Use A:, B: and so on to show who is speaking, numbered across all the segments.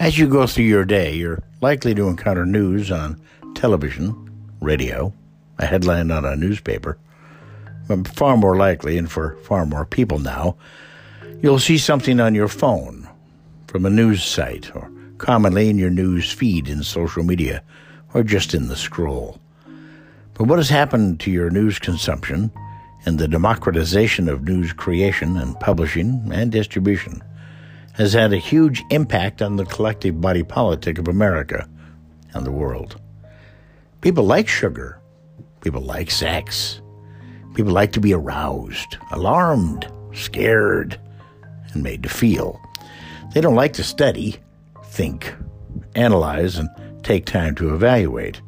A: As you go through your day, you're likely to encounter news on television, radio, a headline on a newspaper. But far more likely, and for far more people now, you'll see something on your phone from a news site or commonly in your news feed in social media or just in the scroll. But what has happened to your news consumption and the democratization of news creation and publishing and distribution has had a huge impact on the collective body politic of America and the world. People like sugar. People like sex. People like to be aroused, alarmed, scared, and made to feel. They don't like to study, think, analyze, and take time to evaluate.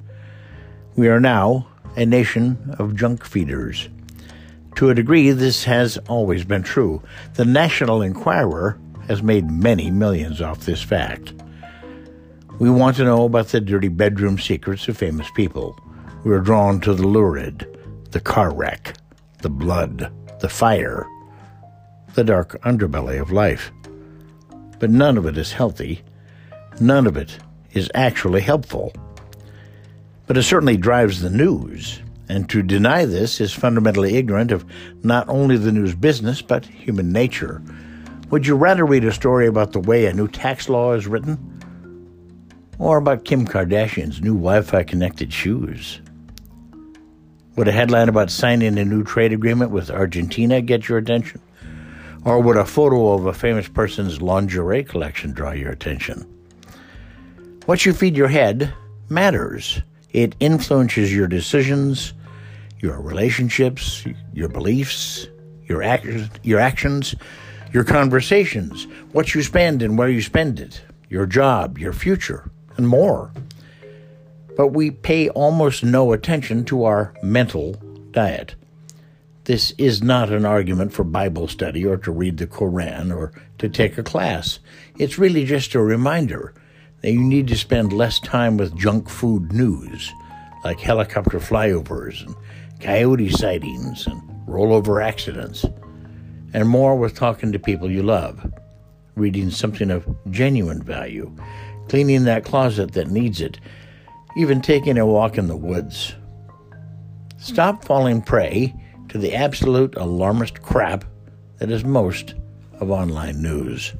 A: We are now a nation of junk feeders. To a degree, this has always been true. The National Enquirer has made many millions off this fact. We want to know about the dirty bedroom secrets of famous people. We are drawn to the lurid, the car wreck, the blood, the fire, the dark underbelly of life. But none of it is healthy. None of it is actually helpful. But it certainly drives the news, and to deny this is fundamentally ignorant of not only the news business, but human nature. Would you rather read a story about the way a new tax law is written? Or about Kim Kardashian's new Wi Fi connected shoes? Would a headline about signing a new trade agreement with Argentina get your attention? Or would a photo of a famous person's lingerie collection draw your attention? What you feed your head matters. It influences your decisions, your relationships, your beliefs, your, act- your actions, your conversations, what you spend and where you spend it, your job, your future, and more. But we pay almost no attention to our mental diet. This is not an argument for Bible study or to read the Koran or to take a class. It's really just a reminder that you need to spend less time with junk food news, like helicopter flyovers and coyote sightings and rollover accidents, and more with talking to people you love, reading something of genuine value, cleaning that closet that needs it, even taking a walk in the woods. Stop falling prey to the absolute alarmist crap that is most of online news.